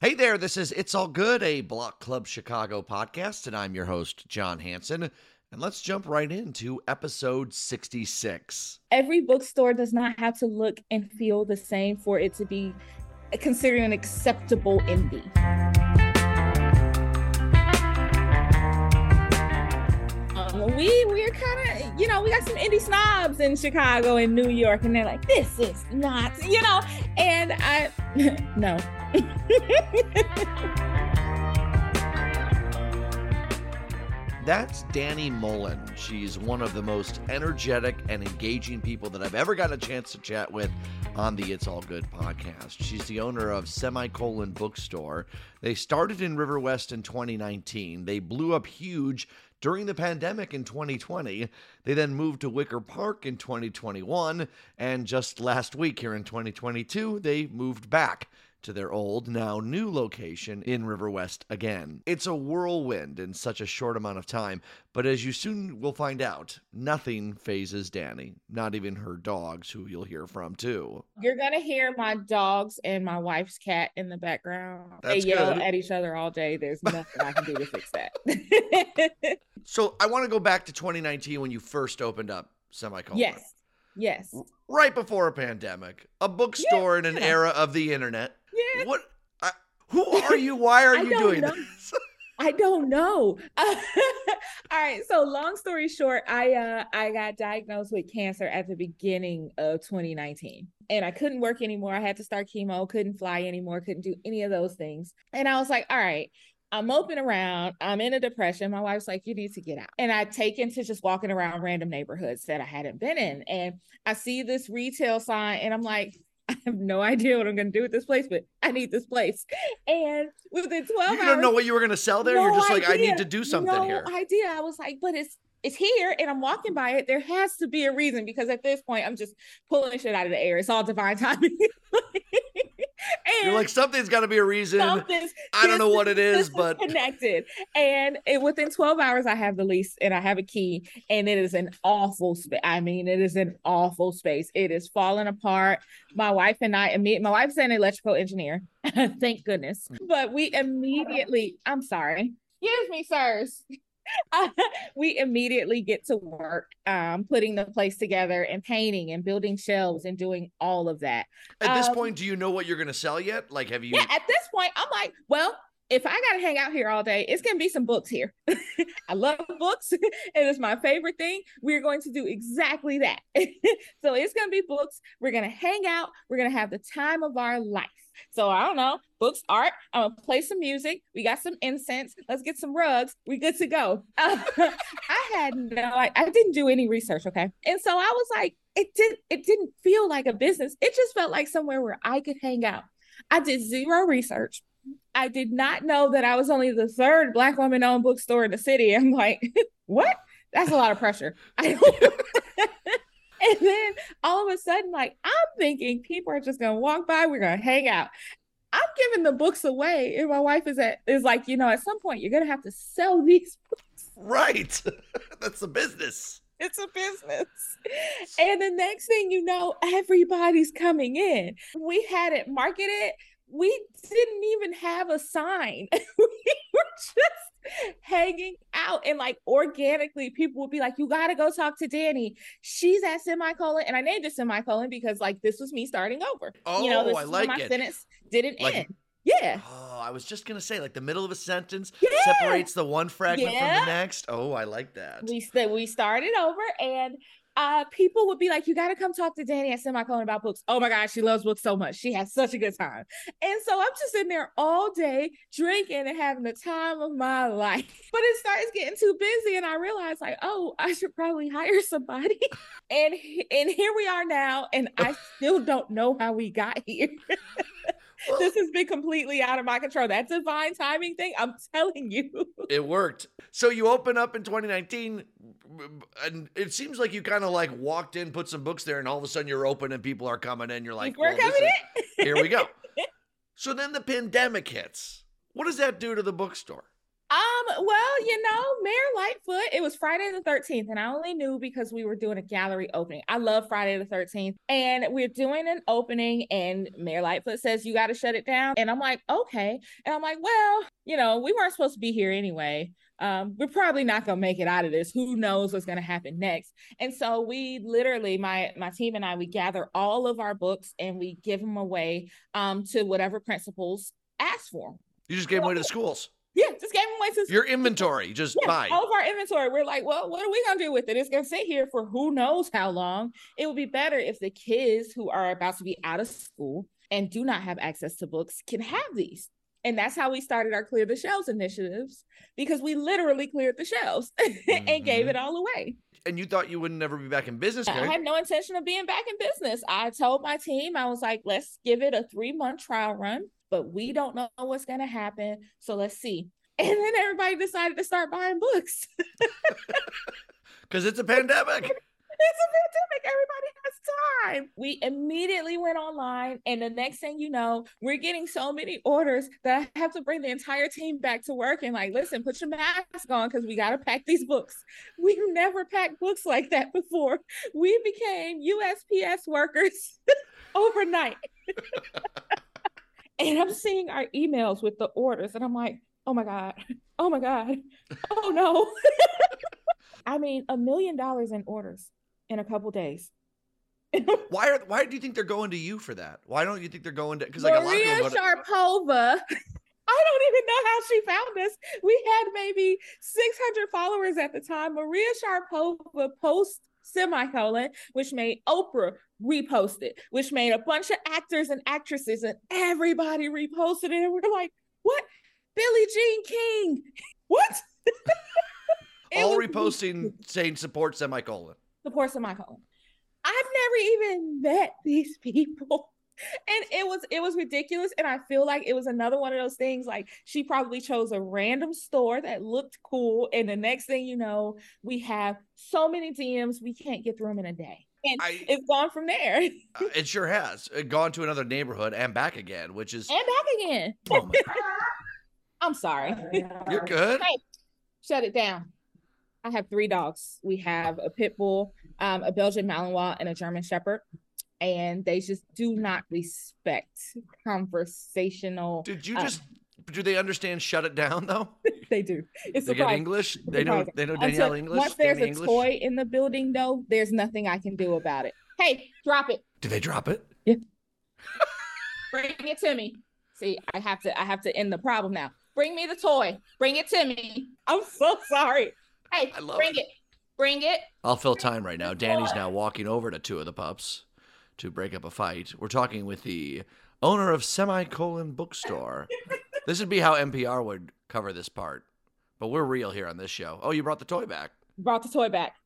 Hey there, this is It's All Good, a Block Club Chicago podcast, and I'm your host, Jon Hansen. And let's jump right into episode 66. Every bookstore does not have to look and feel the same for it to be considered an acceptable indie. Um, we we're kind of you know we got some indie snobs in Chicago and New York, and they're like, this is not you know, and I no. That's Danny Mullen. She's one of the most energetic and engaging people that I've ever gotten a chance to chat with on the It's All Good podcast. She's the owner of Semicolon Bookstore. They started in River West in 2019. They blew up huge during the pandemic in 2020. They then moved to Wicker Park in 2021. And just last week here in 2022, they moved back to their old, now new location in River West again. It's a whirlwind in such a short amount of time, but as you soon will find out, nothing fazes Danny, not even her dogs, who you'll hear from too. You're gonna hear my dogs and my wife's cat in the background. That's they yell good. at each other all day. There's nothing I can do to fix that. So I want to go back to 2019 when you first opened up Semicolon. yes, yes, Right before a pandemic, a bookstore in an Yeah. era of the internet. Yeah. What? I, who are you? Why are you doing know. this? I don't know. all right. So long story short, I uh I got diagnosed with cancer at the beginning of 2019. And I couldn't work anymore. I had to start chemo, couldn't fly anymore, couldn't do any of those things. And I was like, all right, I'm moping around. I'm in a depression. My wife's like, you need to get out. And I take into just walking around random neighborhoods that I hadn't been in. And I see this retail sign and I'm like, I have no idea what I'm going to do with this place, but I need this place. And within 12 You hours, don't know what you were going to sell there. You're no just like, I need to do something no here. idea. I was like, but it's it's here and I'm walking by it. There has to be a reason because at this point I'm just pulling shit out of the air. It's all divine timing. and You're like, something's got to be a reason. I don't know what it is, but connected. And it, within 12 hours, I have the lease and I have a key, and it is an awful space. I mean, it is an awful space. It is falling apart. My wife and I, imme- my wife's an electrical engineer, thank goodness. But we immediately, I'm sorry, excuse me, sirs. we immediately get to work um, putting the place together and painting and building shelves and doing all of that. at this um, point, do you know what you're going to sell yet? Like, have you? Yeah, at this point, I'm like, well, if I gotta hang out here all day, it's gonna be some books here. I love books. And it is my favorite thing. We're going to do exactly that. so it's gonna be books. We're gonna hang out. We're gonna have the time of our life. So I don't know, books, art. I'm gonna play some music. We got some incense. Let's get some rugs. We good to go. I had no, I, I didn't do any research. Okay, and so I was like, it did. It didn't feel like a business. It just felt like somewhere where I could hang out. I did zero research. I did not know that I was only the third black woman owned bookstore in the city. I'm like, what? That's a lot of pressure. I and then all of a sudden, like, I'm thinking people are just gonna walk by, we're gonna hang out. I'm giving the books away, and my wife is at is like, you know, at some point you're gonna have to sell these books. Right. That's a business. It's a business. And the next thing you know, everybody's coming in. We had it marketed. We didn't even have a sign. we were just hanging out and like organically people would be like, you gotta go talk to Danny. She's at semicolon. And I named it semicolon because like this was me starting over. oh you know, Oh, this I like my it. sentence didn't Like- end. Yeah. Oh, I was just to say, like, the middle of a sentence Yeah. separates the one fragment from the next. Oh, I like that. we st- we started over and uh people would be like you got to come talk to danny at semicolon about books. Oh my gosh she loves books so much. She has such a good time. And so i'm just in there all day drinking and having the time of my life. But it starts getting too busy and i realized like oh i should probably hire somebody. And and here we are now and i still don't know how we got here this has been completely out of my control that divine timing thing i'm telling you it worked. So you open up in 2019, and it seems like you kind of like walked in, put some books there, and all of a sudden you're open and people are coming in. You're like, we're well, coming is- in here we go. So then the pandemic hits. What does that do to the bookstore? Well, you know, Mayor Lightfoot, it was Friday the 13th, and I only knew because we were doing a gallery opening. I love Friday the 13th. And we're doing an opening, and Mayor Lightfoot says, You got to shut it down. And I'm like, Okay. And I'm like, Well, you know, we weren't supposed to be here anyway. Um, we're probably not gonna make it out of this. Who knows what's gonna happen next? And so we literally, my my team and I, we gather all of our books and we give them away um, to whatever principals ask for. You just gave them away to the schools. Yeah, just gave them away to your inventory. Just yeah, buy all of our inventory. We're like, well, what are we gonna do with it? It's gonna sit here for who knows how long. It would be better if the kids who are about to be out of school and do not have access to books can have these. And that's how we started our clear the shelves initiatives because we literally cleared the shelves mm-hmm. and gave mm-hmm. it all away. And you thought you would never be back in business? I had no intention of being back in business. I told my team, I was like, let's give it a three month trial run but we don't know what's going to happen. So let's see. And then everybody decided to start buying books. Because it's a pandemic. it's a pandemic. Everybody has time. We immediately went online, and the next thing you know, we're getting so many orders that I have to bring the entire team back to work and like, listen, put your mask on because we got to pack these books. We've never packed books like that before. We became USPS workers overnight and I'm seeing our emails with the orders, and I'm like, oh my God, oh my God, oh no. I mean, a million dollars in orders in a couple days. why are why do you think they're going to you for that? Why don't you think they're going to because like Maria a lot of Sharapova. I don't even know how she found us. We had maybe 600 followers at the time. Maria Sharapova post semicolon, which made Oprah repost it, which made a bunch of actors and actresses and everybody reposted it. And we're like, what? Billie Jean King. What? All reposting saying support semicolon. Support semicolon. I've never even met these people and it was it was ridiculous and i feel like it was another one of those things like she probably chose a random store that looked cool and the next thing you know we have so many dms we can't get through them in a day and I, it's gone from there uh, it sure has it gone to another neighborhood and back again which is and back again oh i'm sorry you're good hey, shut it down i have three dogs we have a pit bull um, a belgian malinois and a german shepherd and they just do not respect conversational. Did you uh, just? Uh, do they understand? Shut it down, though. they do. It's they get English. They know. They know Danielle Until, English. Once there's Danny a English. toy in the building, though, there's nothing I can do about it. Hey, drop it. Do they drop it? Yeah. Bring it to me. See, I have to. I have to end the problem now. Bring me the toy. Bring it to me. I'm so sorry. Hey, bring it. it. Bring it. I'll fill time right now. Danny's now walking over to two of the pups to break up a fight. We're talking with the owner of Semicolon Bookstore. this would be how NPR would cover this part, but we're real here on this show. Oh, you brought the toy back. Brought the toy back.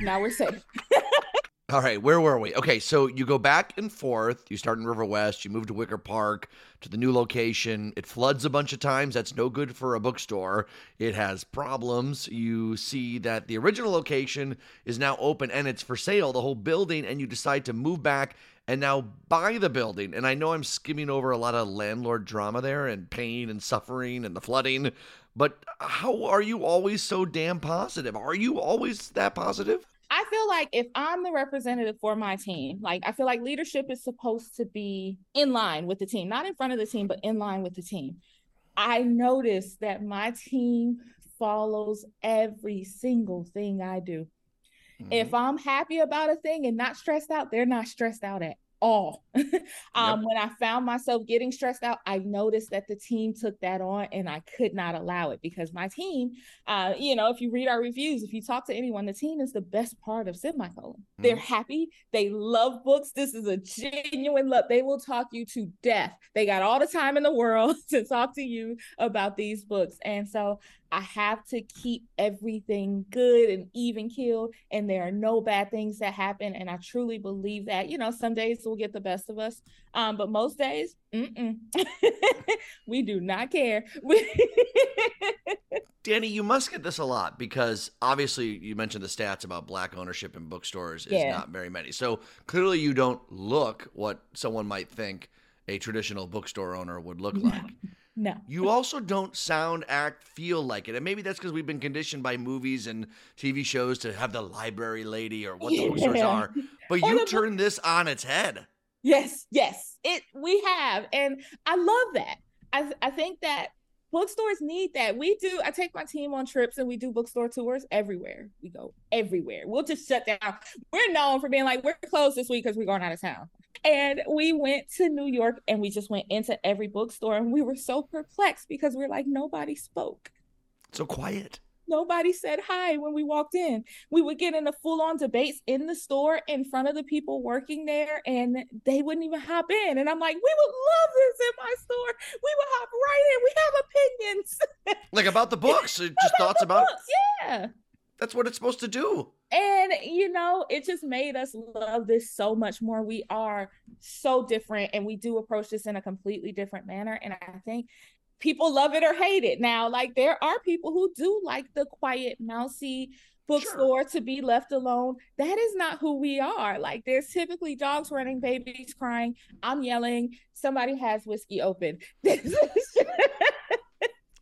Now we're safe. All right, where were we? Okay, so you go back and forth. You start in River West, you move to Wicker Park, to the new location. It floods a bunch of times. That's no good for a bookstore. It has problems. You see that the original location is now open and it's for sale, the whole building, and you decide to move back and now buy the building. And I know I'm skimming over a lot of landlord drama there and pain and suffering and the flooding, but how are you always so damn positive? Are you always that positive? I feel like if I'm the representative for my team, like I feel like leadership is supposed to be in line with the team, not in front of the team, but in line with the team. I notice that my team follows every single thing I do. Mm-hmm. If I'm happy about a thing and not stressed out, they're not stressed out at all. um, yep. When I found myself getting stressed out, I noticed that the team took that on and I could not allow it because my team, uh, you know, if you read our reviews, if you talk to anyone, the team is the best part of Semicolon. Mm-hmm. They're happy. They love books. This is a genuine love. They will talk you to death. They got all the time in the world to talk to you about these books. And so I have to keep everything good and even keeled, and there are no bad things that happen. And I truly believe that. You know, some days will get the best of us, um, but most days, we do not care. Danny, you must get this a lot because obviously you mentioned the stats about black ownership in bookstores is yeah. not very many. So clearly you don't look what someone might think a traditional bookstore owner would look like. No. You also don't sound, act, feel like it. And maybe that's because we've been conditioned by movies and TV shows to have the library lady or what Yeah. are. But you the- turn this on its head. Yes, yes, it we have, and I love that. I I think that bookstores need that. We do. I take my team on trips, and we do bookstore tours everywhere. We go everywhere. We'll just shut down. We're known for being like we're closed this week because we're going out of town. And we went to New York, and we just went into every bookstore, and we were so perplexed because we're like nobody spoke. So quiet. Nobody said hi when we walked in. We would get into full on debates in the store in front of the people working there, and they wouldn't even hop in. And I'm like, we would love this in my store. We would hop right in. We have opinions. Like about the books. uh, Just thoughts about Books, yeah. that's what it's supposed to do. And you know, it just made us love this so much more. We are so different, and we do approach this in a completely different manner. And I think people love it or hate it. Now, like there are people who do like the quiet, mousy bookstore to be left alone. That is not who we are. Like there's typically dogs running, babies crying. I'm yelling. Somebody has whiskey open.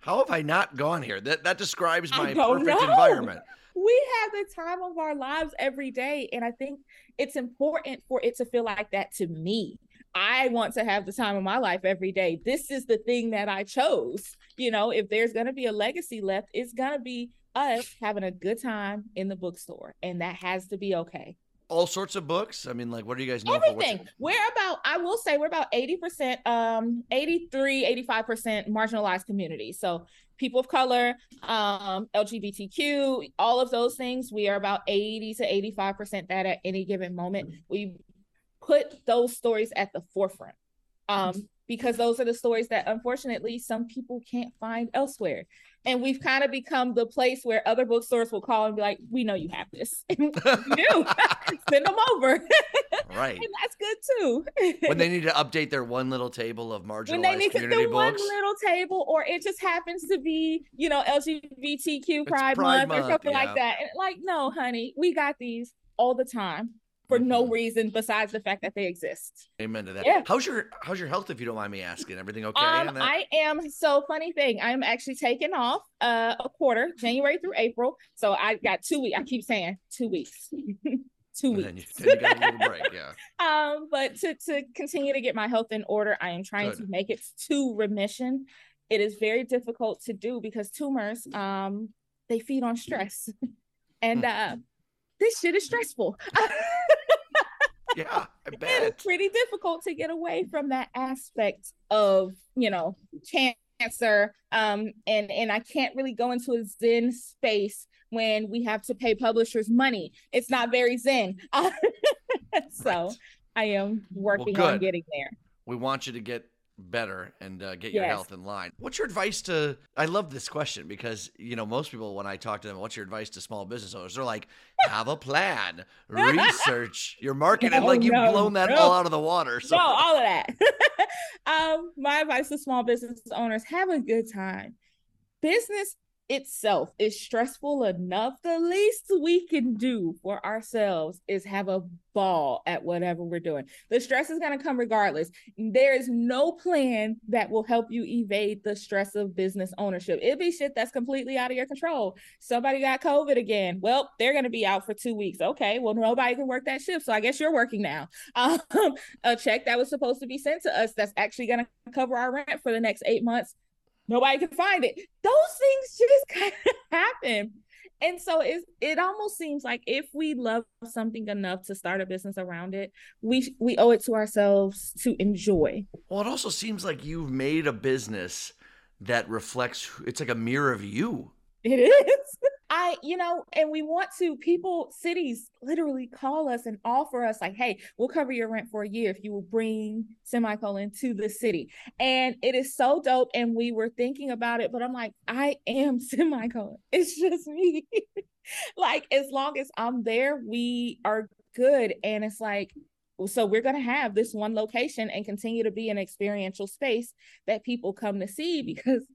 How have I not gone here? That that describes my perfect know. environment. we have the time of our lives every day. And I think it's important for it to feel like that to me. I want to have the time of my life every day. This is the thing that I chose. You know, if there's going to be a legacy left, it's going to be us having a good time in the bookstore. And that has to be okay. All sorts of books. I mean, like, what do you guys know? For? What's- Everything. We're about, I will say, we're about 80%, um, 83, 85% marginalized community. So people of color, um, LGBTQ, all of those things, we are about 80 to 85% that at any given moment. We put those stories at the forefront. Um, because those are the stories that unfortunately some people can't find elsewhere. And we've kind of become the place where other bookstores will call and be like, we know you have this. we do. Send them over. right. And that's good too. when they need to update their one little table of when marginalized they need to community do one little table, or it just happens to be, you know, LGBTQ Pride, Pride Month, or something yeah. like that. And like, no, honey, we got these all the time for no Mhm. reason besides the fact that they exist. Amen to that. Yeah. How's your How's your health, if you don't mind me asking? Everything okay? um? I am so funny thing. I'm actually taking off uh, a quarter, January through April. So I got two weeks. I keep saying two weeks. two weeks. then you, then you got a little break, yeah. um but to to continue to get my health in order i am trying Good. to make it to remission it is very difficult to do because tumors um they feed on stress and Hmm. uh this shit is stressful Yeah, I bet. is pretty difficult to get away from that aspect of you know cancer um and and i can't really go into a zen space when we have to pay publishers money it's not very zen so Right. i am working good. on getting there We want you to get better and uh, get your health in line. What's your advice to? I love this question because you know most people when I talk to them, what's your advice to small business owners? They're like, have a plan, research your market, and No, like you've no, blown that no. all out of the water. So no all of that um my advice to small business owners have a good time business itself is stressful enough the least we can do for ourselves is have a ball at whatever we're doing. The stress is going to come regardless. There is no plan that will help you evade the stress of business ownership. It'd be shit that's completely out of your control. Somebody got covid again. Well they're going to be out for two weeks. Okay well nobody can work that shift so i guess you're working now. Um, a check that was supposed to be sent to us that's actually going to cover our rent for the next eight months nobody can find it those things just kind of happen and so it, it almost seems like if we love something enough to start a business around it we we owe it to ourselves to enjoy well, it also seems like you've made a business that reflects. It's like a mirror of you. It is. I, you know, and we want to, people, cities literally call us and offer us, like, hey, we'll cover your rent for a year if you will bring semicolon to the city. And it is so dope. And we were thinking about it, but I'm like, I am semicolon. It's just me. like, as long as I'm there, we are good. And it's like, so we're going to have this one location and continue to be an experiential space that people come to see because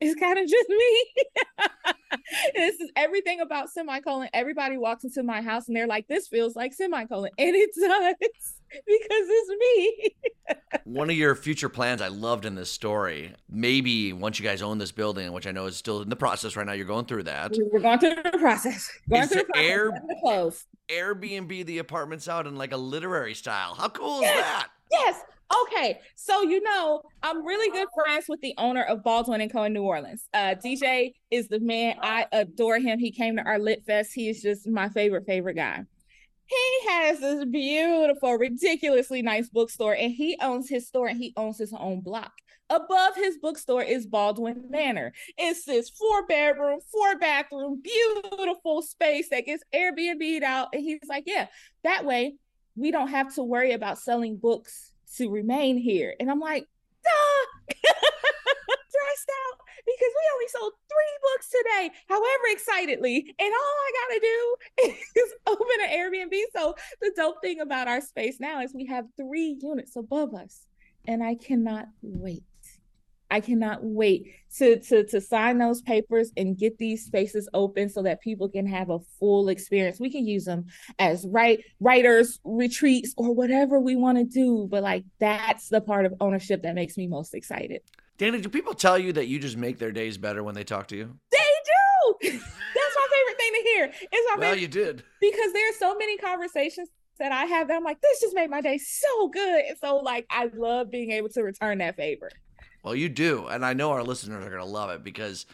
it's kind of just me. this is everything about semicolon. Everybody walks into my house and they're like, this feels like semicolon. And it does because it's me. One of your future plans I loved in this story, maybe once you guys own this building, which I know is still in the process right now, you're going through that. We're going through the process. Going Is through the process. air- close. Airbnb the apartments out in like a literary style. How cool is that? Yes. Okay. So you know, I'm really good friends with the owner of Baldwin and Co. in New Orleans. Uh, DJ is the man. I adore him. He came to our Lit Fest. He is just my favorite, favorite guy. He has this beautiful, ridiculously nice bookstore, and he owns his store and he owns his own block. Above his bookstore is Baldwin Manor. It's this four bedroom, four bathroom, beautiful space that gets Airbnb'd out. And he's like, Yeah, that way we don't have to worry about selling books to remain here. And I'm like, duh, stressed out because we only sold three books today, however excitedly. And all I gotta do is open an Airbnb. So the dope thing about our space now is we have three units above us. And I cannot wait. I cannot wait to, to to sign those papers and get these spaces open so that people can have a full experience. We can use them as right writers retreats or whatever we want to do but like that's the part of ownership that makes me most excited Danny, do people tell you that you just make their days better when they talk to you? they do that's my favorite thing to hear it's my Well, favorite you did. because there's so many conversations that i have that i'm like this just made my day so good and so like i love being able to return that favor Well, you do. And I know our listeners are going to love it because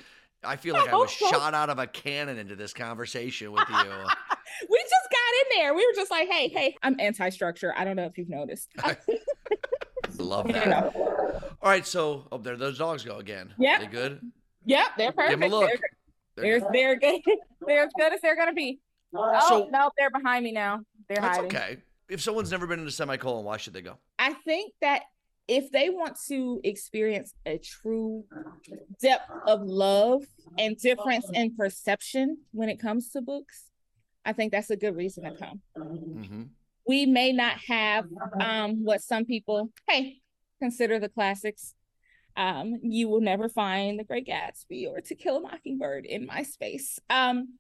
I feel like I was so. shot out of a cannon into this conversation with you. we just got in there we were just like hey hey i'm anti-structure i don't know if you've noticed Love You that. know. All right, so oh, there those dogs go again. Yeah. They good? yep they're perfect Give 'em a look. they're, they're, they're good they're as good as they're gonna be oh So- no they're behind me now they're That's hiding okay. If someone's never been in a semicolon, why should they go? I think that if they want to experience a true depth of love and difference in perception when it comes to books, I think that's a good reason to come. hmm We may not have um, what some people, hey, consider the classics. Um, you will never find The Great Gatsby or To Kill a Mockingbird in my space. Um,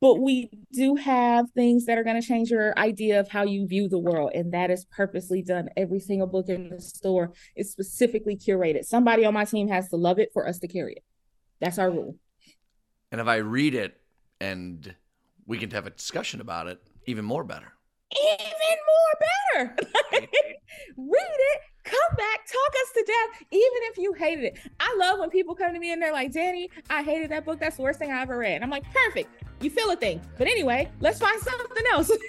but we do have things that are going to change your idea of how you view the world and that is purposely done. Every single book in the store is specifically curated. Somebody on my team has to love it for us to carry it. That's our rule. And if I read it and we can have a discussion about it, even more better. even more better. Read it come back talk us death even if you hated it. I love when people come to me and they're like danny i hated that book. That's the worst thing i ever read. And i'm like perfect. You feel a thing. But anyway let's find something else.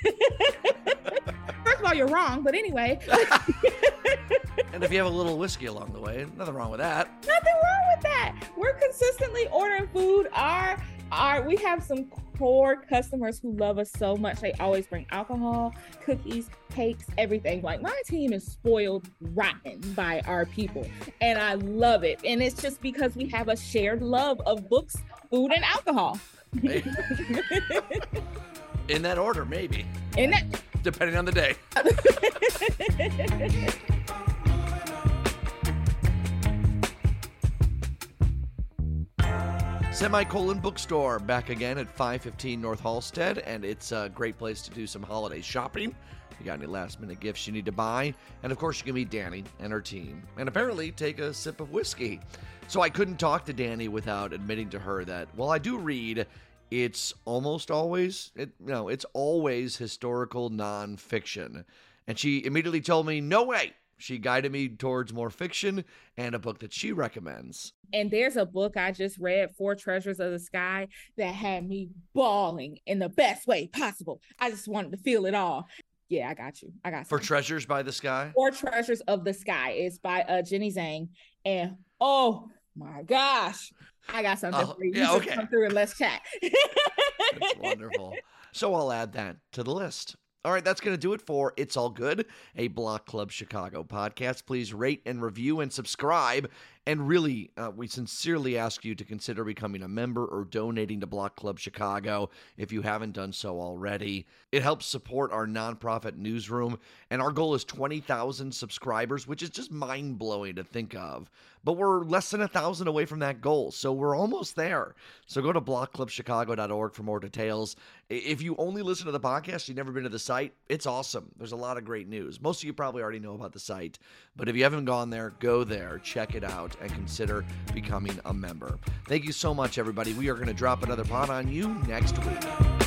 First of all you're wrong but anyway. And if you have a little whiskey along the way, nothing wrong with that. Nothing wrong with that. We're consistently ordering food. Our our we have some core customers who love us so much. They always bring alcohol, cookies, cakes, everything. Like my team is spoiled rotten by our people. And I love it. And it's just because we have a shared love of books, food, and alcohol. In that order, maybe, In that depending on the day. Semicolon Bookstore back again at 515 North Halsted, and it's a great place to do some holiday shopping. You got any last minute gifts you need to buy? And of course, you can meet Danny and her team, and apparently take a sip of whiskey. So I couldn't talk to Danny without admitting to her that while I do read, it's almost always, it, no, it's always historical nonfiction. And she immediately told me, no way. She guided me towards more fiction and a book that she recommends. And there's a book I just read, Four Treasures of the Sky, that had me bawling in the best way possible. I just wanted to feel it all. Yeah, I got you. I got For some. Treasures by the Sky? Four Treasures of the Sky. It's by uh, Jenny Zhang. And oh my gosh, I got something Oh, for you. yeah, You okay. Come through and let's chat. That's wonderful. So I'll add that to the list. All right, that's going to do it for It's All Good, a Block Club Chicago podcast. Please rate and review and subscribe And really, uh, we sincerely ask you to consider becoming a member or donating to Block Club Chicago if you haven't done so already. It helps support our nonprofit newsroom, and our goal is 20,000 subscribers, which is just mind blowing to think of. But we're less than a thousand away from that goal, so we're almost there. So go to blockclubchicago.org for more details. If you only listen to the podcast, you've never been to the site, it's awesome. There's a lot of great news. Most of you probably already know about the site, but if you haven't gone there, go there, check it out, and consider becoming a member. Thank you so much, everybody. We are going to drop another pod on you next week.